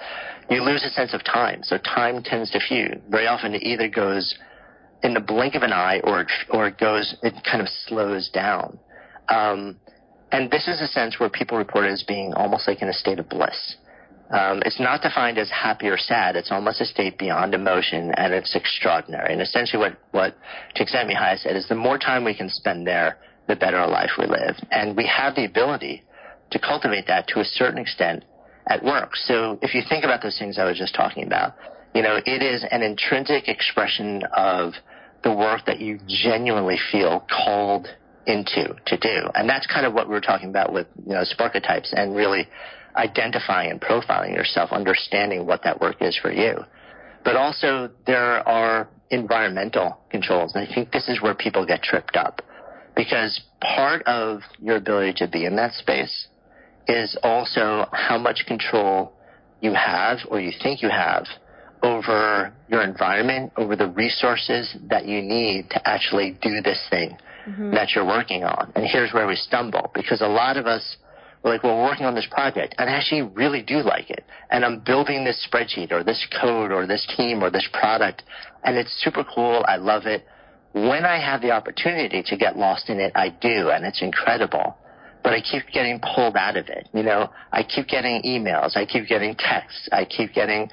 B: You lose a sense of time. So time tends to feud. Very often it either goes in the blink of an eye or it, or it goes, it kind of slows down. Um, and this is a sense where people report it as being almost like in a state of bliss. Um, it's not defined as happy or sad. It's almost a state beyond emotion, and it's extraordinary. And essentially, what what Csikszentmihalyi said is, the more time we can spend there, the better a life we live. And we have the ability to cultivate that to a certain extent at work. So if you think about those things I was just talking about, you know, it is an intrinsic expression of the work that you genuinely feel called into to do. And that's kind of what we were talking about with, you know, Sparketypes and really identifying and profiling yourself, understanding what that work is for you. But also there are environmental controls. And I think this is where people get tripped up because part of your ability to be in that space is also how much control you have or you think you have over your environment, over the resources that you need to actually do this thing mm-hmm. that you're working on. And here's where we stumble because a lot of us we're like, well, we're working on this project, and I actually really do like it. And I'm building this spreadsheet or this code or this team or this product, and it's super cool. I love it. When I have the opportunity to get lost in it, I do, and it's incredible. But I keep getting pulled out of it. You know, I keep getting emails, I keep getting texts, I keep getting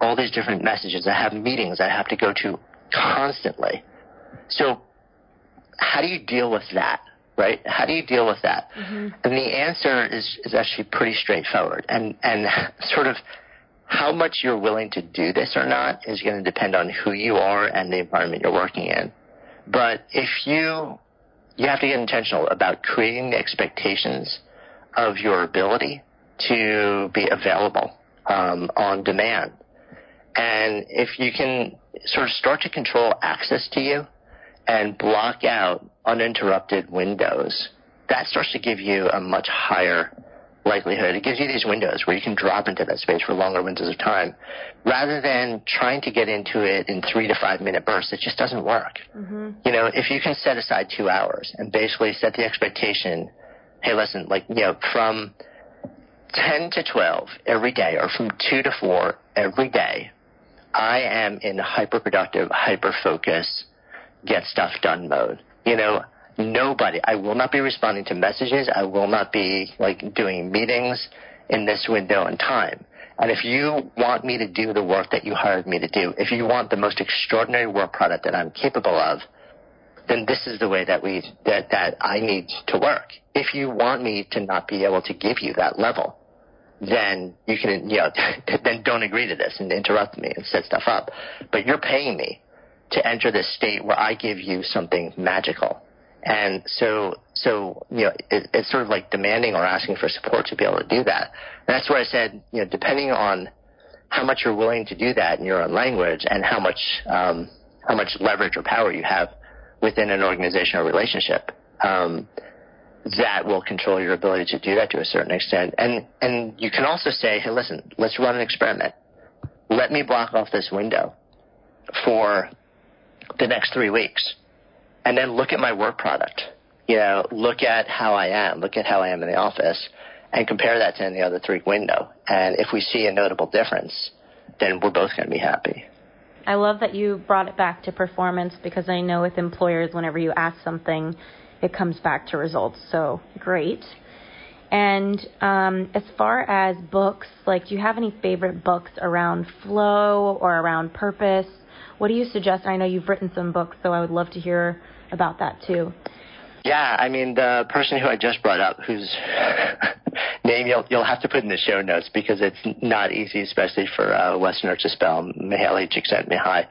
B: all these different messages. I have meetings I have to go to constantly. So, how do you deal with that? right? How do you deal with that? Mm-hmm. And the answer is, is actually pretty straightforward. And, and <laughs> sort of how much you're willing to do this or not is going to depend on who you are and the environment you're working in. But if you, you have to get intentional about creating the expectations of your ability to be available um, on demand. And if you can sort of start to control access to you, and block out uninterrupted windows, that starts to give you a much higher likelihood. It gives you these windows where you can drop into that space for longer windows of time rather than trying to get into it in three to five minute bursts. It just doesn't work. Mm-hmm. You know, if you can set aside two hours and basically set the expectation, hey, listen, like, you know, from 10 to 12 every day or from 2 to 4 every day, I am in hyper productive, hyper focus get stuff done mode. You know, nobody, I will not be responding to messages. I will not be like doing meetings in this window in time. And if you want me to do the work that you hired me to do, if you want the most extraordinary work product that I'm capable of, then this is the way that we that that I need to work. If you want me to not be able to give you that level, then you can you know <laughs> then don't agree to this and interrupt me and set stuff up. But you're paying me to enter this state where I give you something magical. And so, so you know, it, it's sort of like demanding or asking for support to be able to do that. And that's where I said, you know, depending on how much you're willing to do that in your own language and how much um, how much leverage or power you have within an organization or relationship. Um, that will control your ability to do that to a certain extent. And and you can also say, hey, listen, let's run an experiment. Let me block off this window for the next three weeks, and then look at my work product. You know, look at how I am, look at how I am in the office, and compare that to any other three window. And if we see a notable difference, then we're both going to be happy.
A: I love that you brought it back to performance because I know with employers, whenever you ask something, it comes back to results. So great. And um, as far as books, like, do you have any favorite books around flow or around purpose? What do you suggest? I know you've written some books, so I would love to hear about that too.
B: Yeah, I mean the person who I just brought up, whose <laughs> name you'll you'll have to put in the show notes because it's not easy, especially for uh, Westerners to spell. Mihaly Csikszentmihalyi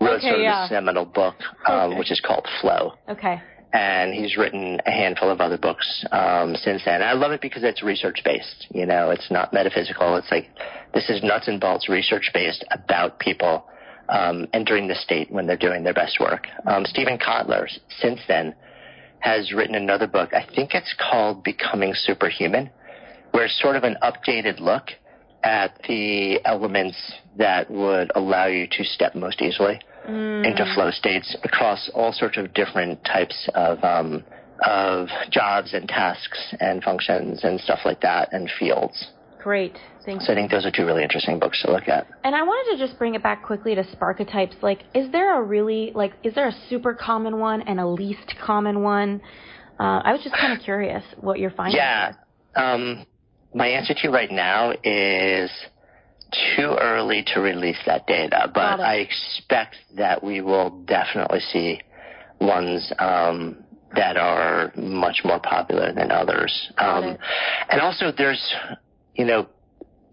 B: wrote
A: okay,
B: sort of
A: yeah.
B: a seminal book, um,
A: Okay.
B: which is called Flow.
A: Okay.
B: and he's written a handful of other books um, since then. I love it because it's research based. You know, it's not metaphysical. It's like this is nuts and bolts research based about people um, entering the state when they're doing their best work. Um, Steven Kotler, since then, has written another book. I think it's called Becoming Superhuman, where it's sort of an updated look at the elements that would allow you to step most easily into flow states across all sorts of different types of um, of jobs and tasks and functions and stuff like that and fields.
A: Great. Thank
B: So I think those are two really interesting books to look at.
A: And I wanted to just bring it back quickly to Sparketypes. Like, is there a really, like, is there a super common one and a least common one? Uh, I was just kind of curious what you're finding.
B: Yeah. Um, my answer to you right now is too early to release that data, but. I expect that we will definitely see ones um, that are much more popular than others. Um, and also, there's, you know,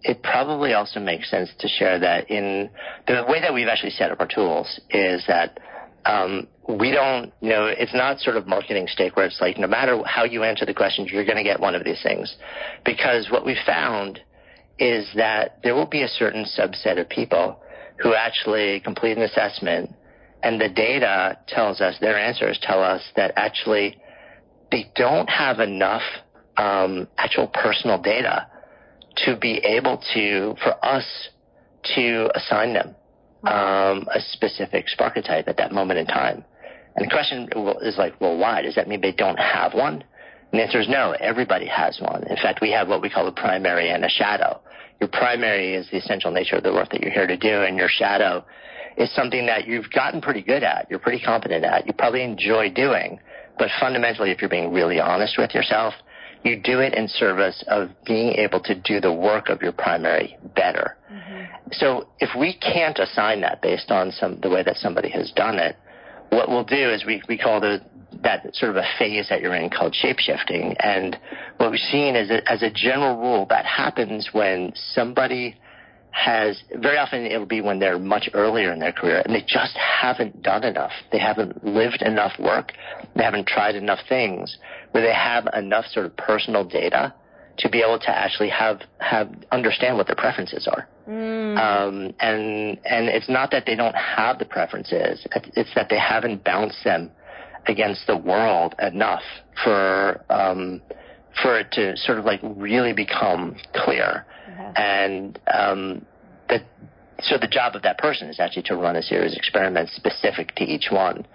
B: it probably also makes sense to share that in the way that we've actually set up our tools is that um, we don't, you know, it's not sort of marketing stick where it's like no matter how you answer the questions, you're going to get one of these things. Because what we found is that there will be a certain subset of people who actually complete an assessment and the data tells us, their answers tell us that actually they don't have enough um, actual personal data to be able to, for us to assign them um, a specific Sparketype at that moment in time. And the question is like, well, why? Does that mean they don't have one? And the answer is no, everybody has one. In fact, we have what we call a primary and a shadow. Your primary is the essential nature of the work that you're here to do, and your shadow is something that you've gotten pretty good at, you're pretty competent at, you probably enjoy doing. But fundamentally, if you're being really honest with yourself, you do it in service of being able to do the work of your primary better. Mm-hmm. So if we can't assign that based on some the way that somebody has done it, what we'll do is we, we call the, that sort of a phase that you're in called shapeshifting. And what we've seen is that as a general rule, that happens when somebody has, very often it'll be when they're much earlier in their career and they just haven't done enough. They haven't lived enough work. They haven't tried enough things where they have enough sort of personal data to be able to actually have, have, understand what their preferences are. Um, and and it's not that they don't have the preferences; it's that they haven't balanced them against the world enough for um, for it to sort of like really become clear. And um, that so the job of that person is actually to run a series of experiments specific to each one.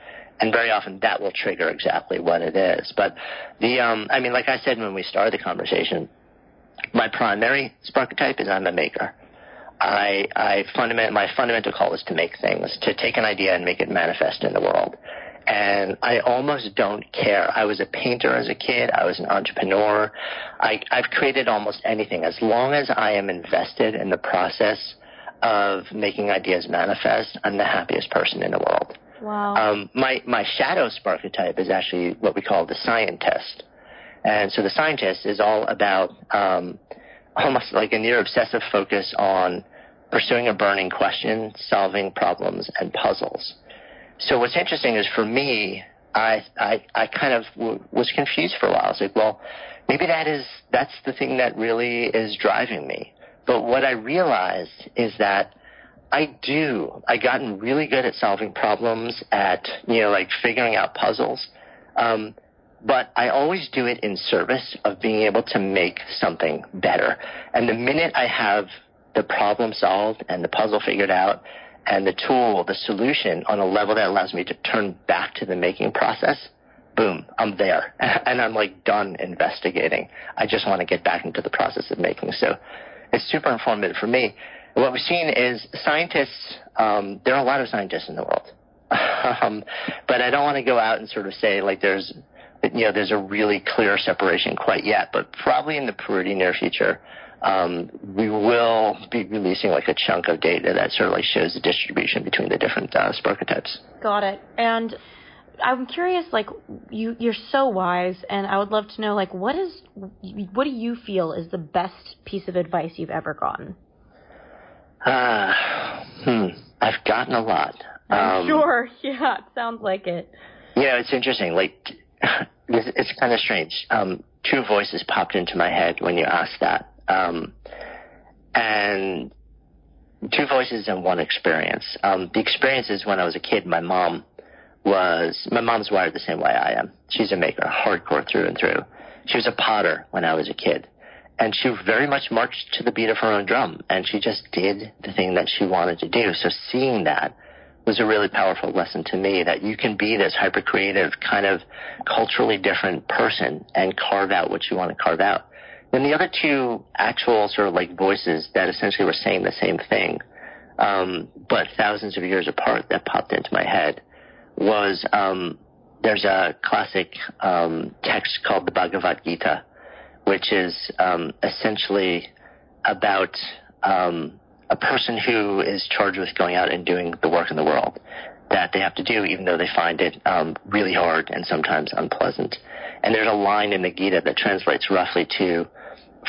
B: And very often that will trigger exactly what it is. But the, um, I mean, like I said when we started the conversation, my primary spark type is I'm a maker. I, I fundament, my fundamental call is to make things, to take an idea and make it manifest in the world. And I almost don't care. I was a painter as a kid. I was an entrepreneur. I, I've created almost anything. As long as I am invested in the process of making ideas manifest, I'm the happiest person in the world.
A: Wow.
B: Um, my, my shadow Sparketype is actually what we call the scientist. And so the scientist is all about um, almost like a near obsessive focus on pursuing a burning question, solving problems, and puzzles. So what's interesting is for me, I I, I kind of w- was confused for a while. I was like, well, maybe that is that's the thing that really is driving me. But what I realized is that I do. I gotten really good at solving problems, at you know, like figuring out puzzles. Um, but I always do it in service of being able to make something better. And the minute I have the problem solved and the puzzle figured out and the tool, the solution on a level that allows me to turn back to the making process, boom, I'm there. <laughs> and I'm like done investigating. I just want to get back into the process of making. So it's super informative for me. What we've seen is scientists, um, there are a lot of scientists in the world. <laughs> um, but I don't want to go out and sort of say like there's, you know, there's a really clear separation quite yet, but probably in the pretty near future, um, we will be releasing like a chunk of data that sort of like shows the distribution between the different uh, types.
A: Got it. And I'm curious, like you, you're so wise, and I would love to know, like, what is, what do you feel is the best piece of advice you've ever gotten?
B: Uh, hmm, I've gotten a lot.
A: Um, sure. <laughs> Yeah, it sounds like it.
B: You know, it's interesting. Like, <laughs> it's, it's kind of strange. Um, two voices popped into my head when you asked that. Um, and two voices and one experience. Um, the experience is when I was a kid, my mom was, my mom's wired the same way I am. She's a maker, hardcore through and through. She was a potter when I was a kid. And she very much marched to the beat of her own drum. And she just did the thing that she wanted to do. So seeing that was a really powerful lesson to me that you can be this hyper creative, kind of culturally different person and carve out what you want to carve out. Then the other two actual sort of like voices that essentially were saying the same thing, um, but thousands of years apart that popped into my head was um, there's a classic um, text called the Bhagavad Gita, which is um, essentially about um, a person who is charged with going out and doing the work in the world that they have to do, even though they find it um, really hard and sometimes unpleasant. And there's a line in the Gita that translates roughly to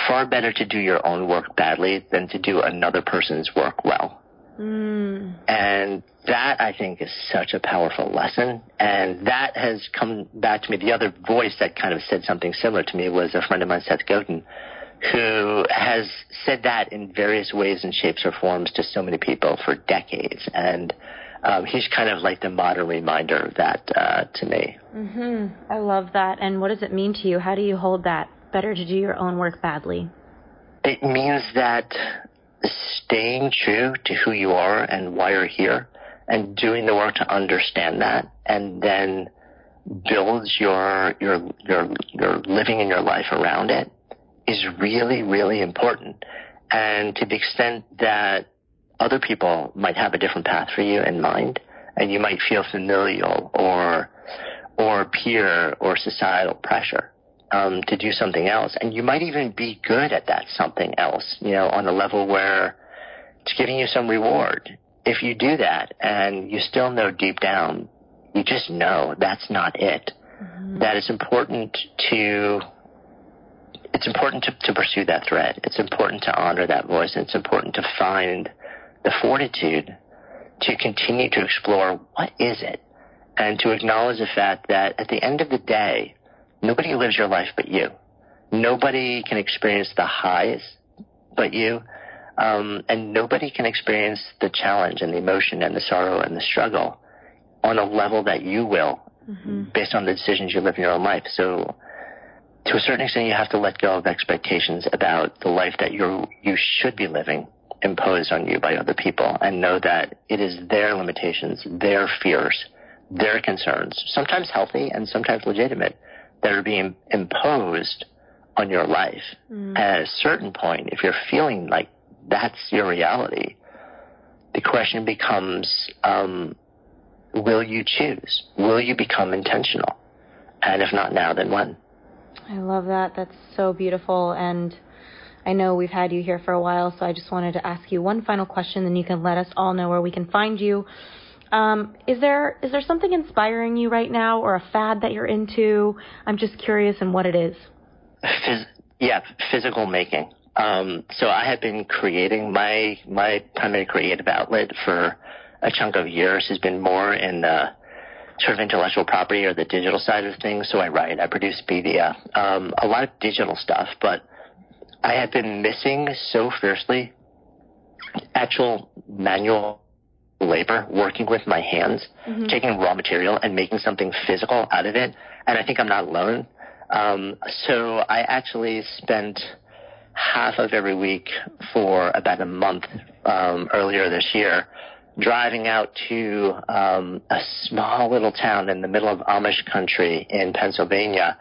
B: far better to do your own work badly than to do another person's work well.
A: Mm.
B: And that I think is such a powerful lesson. And that has come back to me. The other voice that kind of said something similar to me was a friend of mine, Seth Godin, who has said that in various ways and shapes or forms to so many people for decades. And um, he's kind of like the modern reminder of that uh, to me.
A: Mm-hmm. I love that. And what does it mean to you? How do you hold that? better to do your own work badly?
B: It means that staying true to who you are and why you're here and doing the work to understand that and then builds your your your your living in your life around it is really really important. And to the extent that other people might have a different path for you in mind and you might feel familial or or peer or societal pressure um, to do something else. And you might even be good at that something else, you know, on a level where it's giving you some reward. If you do that and you still know deep down, you just know that's not it. Mm-hmm. That it's important to it's important to, to pursue that thread. It's important to honor that voice. And It's important to find the fortitude to continue to explore what is it and to acknowledge the fact that at the end of the day, Nobody lives your life but you. Nobody can experience the highs but you. Um, and nobody can experience the challenge and the emotion and the sorrow and the struggle on a level that you will mm-hmm. based on the decisions you live in your own life. So to a certain extent, you have to let go of expectations about the life that you you should be living imposed on you by other people and know that it is their limitations, their fears, their concerns, sometimes healthy and sometimes legitimate, that are being imposed on your life. Mm. at a certain point, if you're feeling like that's your reality, the question becomes, um, will you choose? Will you become intentional? And if not now, then when?
A: I love that. That's so beautiful. And I know we've had you here for a while, so I just wanted to ask you one final question, then you can let us all know where we can find you. Um, is there is there something inspiring you right now, or a fad that you're into? I'm just curious in what it is.
B: Phys- yeah, physical making. Um, so I have been creating my my primary creative outlet for a chunk of years has been more in the sort of intellectual property or the digital side of things. So I write, I produce media, um, a lot of digital stuff, but I have been missing so fiercely actual manual labor, working with my hands, mm-hmm. taking raw material and making something physical out of it. And I think I'm not alone. Um, so I actually spent half of every week for about a month um, earlier this year driving out to um, a small little town in the middle of Amish country in Pennsylvania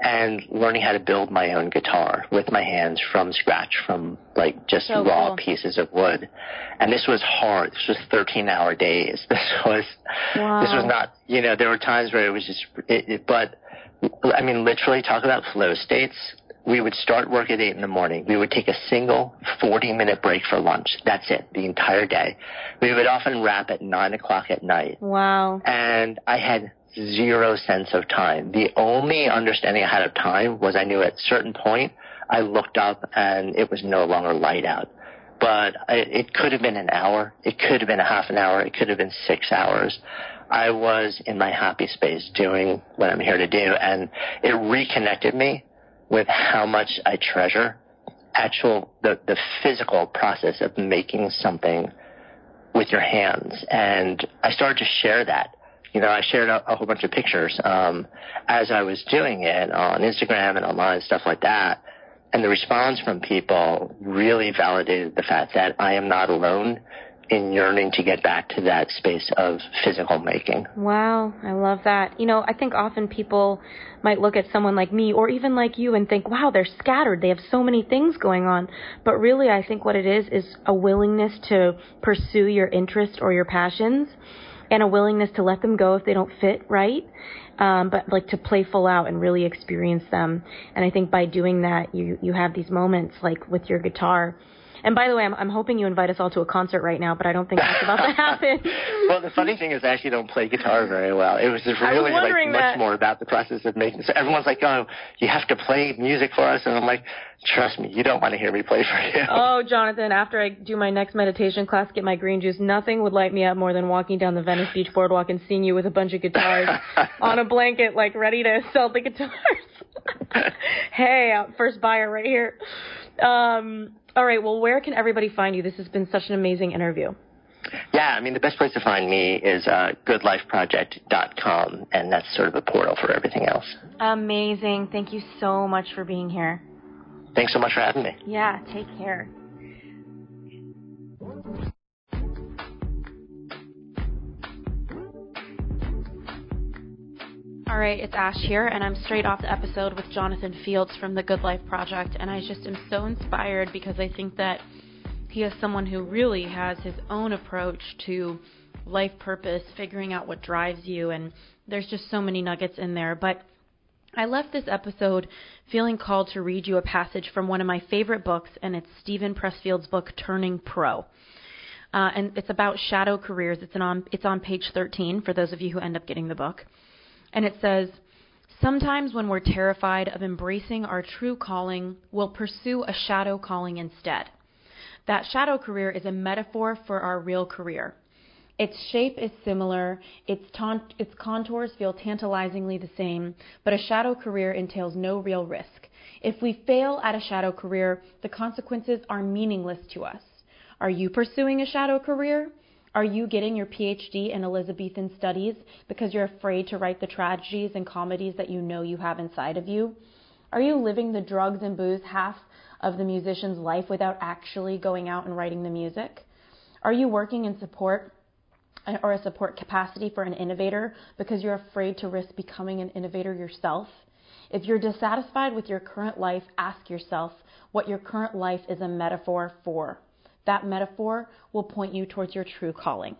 B: and learning how to build my own guitar with my hands from scratch from like just so raw cool. pieces of wood and this was hard this was 13 hour days <laughs> this was wow. this was not you know there were times where it was just it, it, but i mean literally talk about flow states we would start work at 8 in the morning. We would take a single 40 minute break for lunch. That's it, the entire day. We would often wrap at 9 o'clock at night.
A: Wow.
B: And I had zero sense of time. The only understanding I had of time was I knew at a certain point I looked up and it was no longer light out. But it could have been an hour. It could have been a half an hour. It could have been six hours. I was in my happy space doing what I'm here to do and it reconnected me with how much I treasure actual the the physical process of making something with your hands and I started to share that you know I shared a, a whole bunch of pictures um, as I was doing it on Instagram and online stuff like that and the response from people really validated the fact that I am not alone in yearning to get back to that space of physical making.
A: Wow, I love that. You know, I think often people might look at someone like me or even like you and think, wow, they're scattered. They have so many things going on. But really, I think what it is is a willingness to pursue your interest or your passions and a willingness to let them go if they don't fit right. Um, but like to play full out and really experience them. And I think by doing that, you, you have these moments like with your guitar and by the way, I'm, I'm hoping you invite us all to a concert right now, but I don't think that's about to happen. <laughs>
B: well, the funny thing is, I actually don't play guitar very well. It was really
A: was
B: like much more about the process of making. So everyone's like, "Oh, you have to play music for us," and I'm like, "Trust me, you don't want to hear me play for you."
A: Oh, Jonathan, after I do my next meditation class, get my green juice, nothing would light me up more than walking down the Venice Beach boardwalk and seeing you with a bunch of guitars <laughs> on a blanket, like ready to sell the guitars. <laughs> hey, uh, first buyer right here. Um, all right. Well, where can everybody find you? This has been such an amazing interview.
B: Yeah, I mean, the best place to find me is uh, goodlifeproject.com, and that's sort of a portal for everything else.
A: Amazing. Thank you so much for being here.
B: Thanks so much for having me.
A: Yeah, take care. All right, it's Ash here, and I'm straight off the episode with Jonathan Fields from the Good Life Project, and I just am so inspired because I think that he is someone who really has his own approach to life purpose, figuring out what drives you, and there's just so many nuggets in there. But I left this episode feeling called to read you a passage from one of my favorite books, and it's Steven Pressfield's book, Turning Pro. Uh, and it's about shadow careers. It's on it's on page 13 for those of you who end up getting the book. And it says, Sometimes when we're terrified of embracing our true calling, we'll pursue a shadow calling instead. That shadow career is a metaphor for our real career. Its shape is similar, its, taunt, its contours feel tantalizingly the same, but a shadow career entails no real risk. If we fail at a shadow career, the consequences are meaningless to us. Are you pursuing a shadow career? Are you getting your PhD in Elizabethan studies because you're afraid to write the tragedies and comedies that you know you have inside of you? Are you living the drugs and booze half of the musician's life without actually going out and writing the music? Are you working in support uh, or a support capacity for an innovator because you're afraid to risk becoming an innovator yourself? If you're dissatisfied with your current life, ask yourself what your current life is a metaphor for. That metaphor will point you towards your true calling.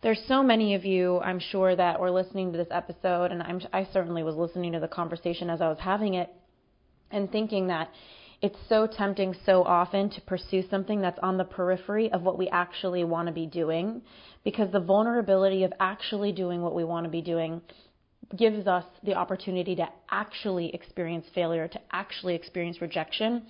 A: There's so many of you, I'm sure, that were listening to this episode, and I'm, I certainly was listening to the conversation as I was having it and thinking that it's so tempting so often to pursue something that's on the periphery of what we actually want to be doing because the vulnerability of actually doing what we want to be doing gives us the opportunity to actually experience failure, to actually experience rejection,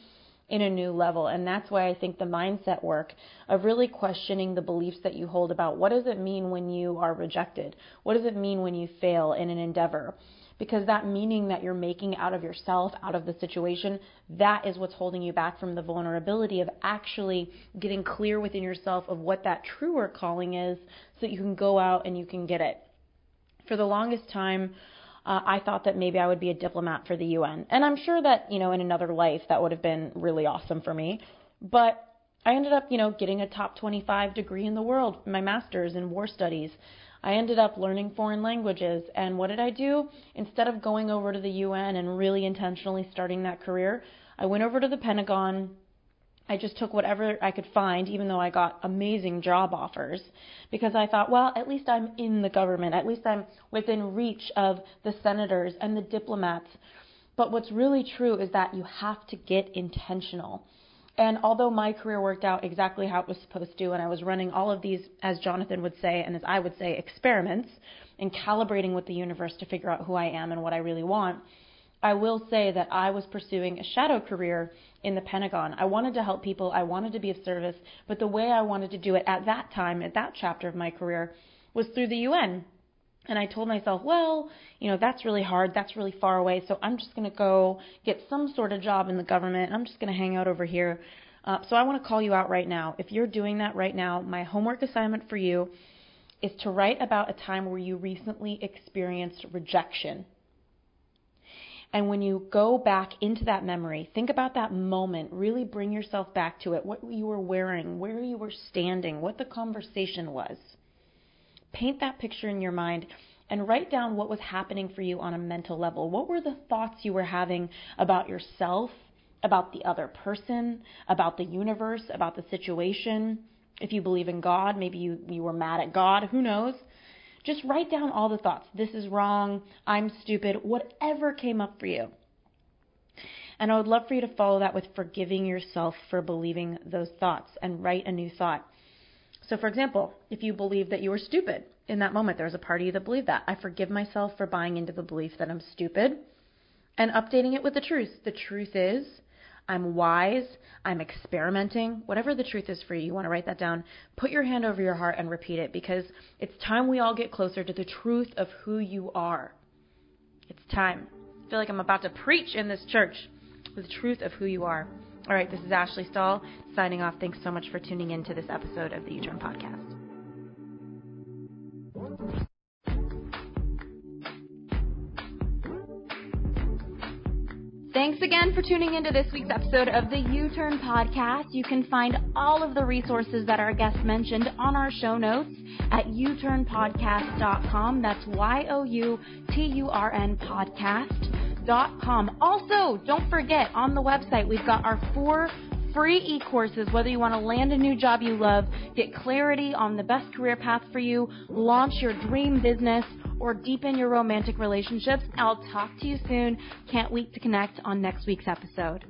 A: in a new level. And that's why I think the mindset work of really questioning the beliefs that you hold about what does it mean when you are rejected? What does it mean when you fail in an endeavor? because that meaning that you're making out of yourself, out of the situation, that is what's holding you back from the vulnerability of actually getting clear within yourself of what that truer calling is so that you can go out and you can get it. For the longest time, uh, I thought that maybe I would be a diplomat for the UN. And I'm sure that, you know, in another life that would have been really awesome for me. But I ended up, you know, getting a top 25 degree in the world, my master's in war studies. I ended up learning foreign languages. And what did I do? Instead of going over to the UN and really intentionally starting that career, I went over to the Pentagon. I just took whatever I could find, even though I got amazing job offers, because I thought, well, at least I'm in the government. At least I'm within reach of the senators and the diplomats. But what's really true is that you have to get intentional. And although my career worked out exactly how it was supposed to, and I was running all of these, as Jonathan would say, and as I would say, experiments, and calibrating with the universe to figure out who I am and what I really want, I will say that I was pursuing a shadow career in the Pentagon. I wanted to help people, I wanted to be of service, but the way I wanted to do it at that time, at that chapter of my career, was through the UN. And I told myself, well, you know, that's really hard. That's really far away. So I'm just going to go get some sort of job in the government. I'm just going to hang out over here. Uh, so I want to call you out right now. If you're doing that right now, my homework assignment for you is to write about a time where you recently experienced rejection. And when you go back into that memory, think about that moment. Really bring yourself back to it. What you were wearing, where you were standing, what the conversation was. Paint that picture in your mind and write down what was happening for you on a mental level. What were the thoughts you were having about yourself, about the other person, about the universe, about the situation? If you believe in God, maybe you, you were mad at God, who knows? Just write down all the thoughts. This is wrong. I'm stupid. Whatever came up for you. And I would love for you to follow that with forgiving yourself for believing those thoughts and write a new thought. So, for example, if you believe that you were stupid in that moment, there's a part of you that believed that. I forgive myself for buying into the belief that I'm stupid and updating it with the truth. The truth is, I'm wise, I'm experimenting, whatever the truth is for you, you want to write that down. Put your hand over your heart and repeat it because it's time we all get closer to the truth of who you are. It's time. I feel like I'm about to preach in this church the truth of who you are. All right, this is Ashley Stahl signing off. Thanks so much for tuning in to this episode of the YouTurn Podcast. Thanks again for tuning into this week's episode of the YouTurn Podcast. You can find all of the resources that our guests mentioned on our show notes at youturnpodcast.com. That's Y O U T U R N podcast com. Also, don't forget on the website, we've got our four free e-courses, whether you want to land a new job you love, get clarity on the best career path for you, launch your dream business, or deepen your romantic relationships. I'll talk to you soon. Can't wait to connect on next week's episode.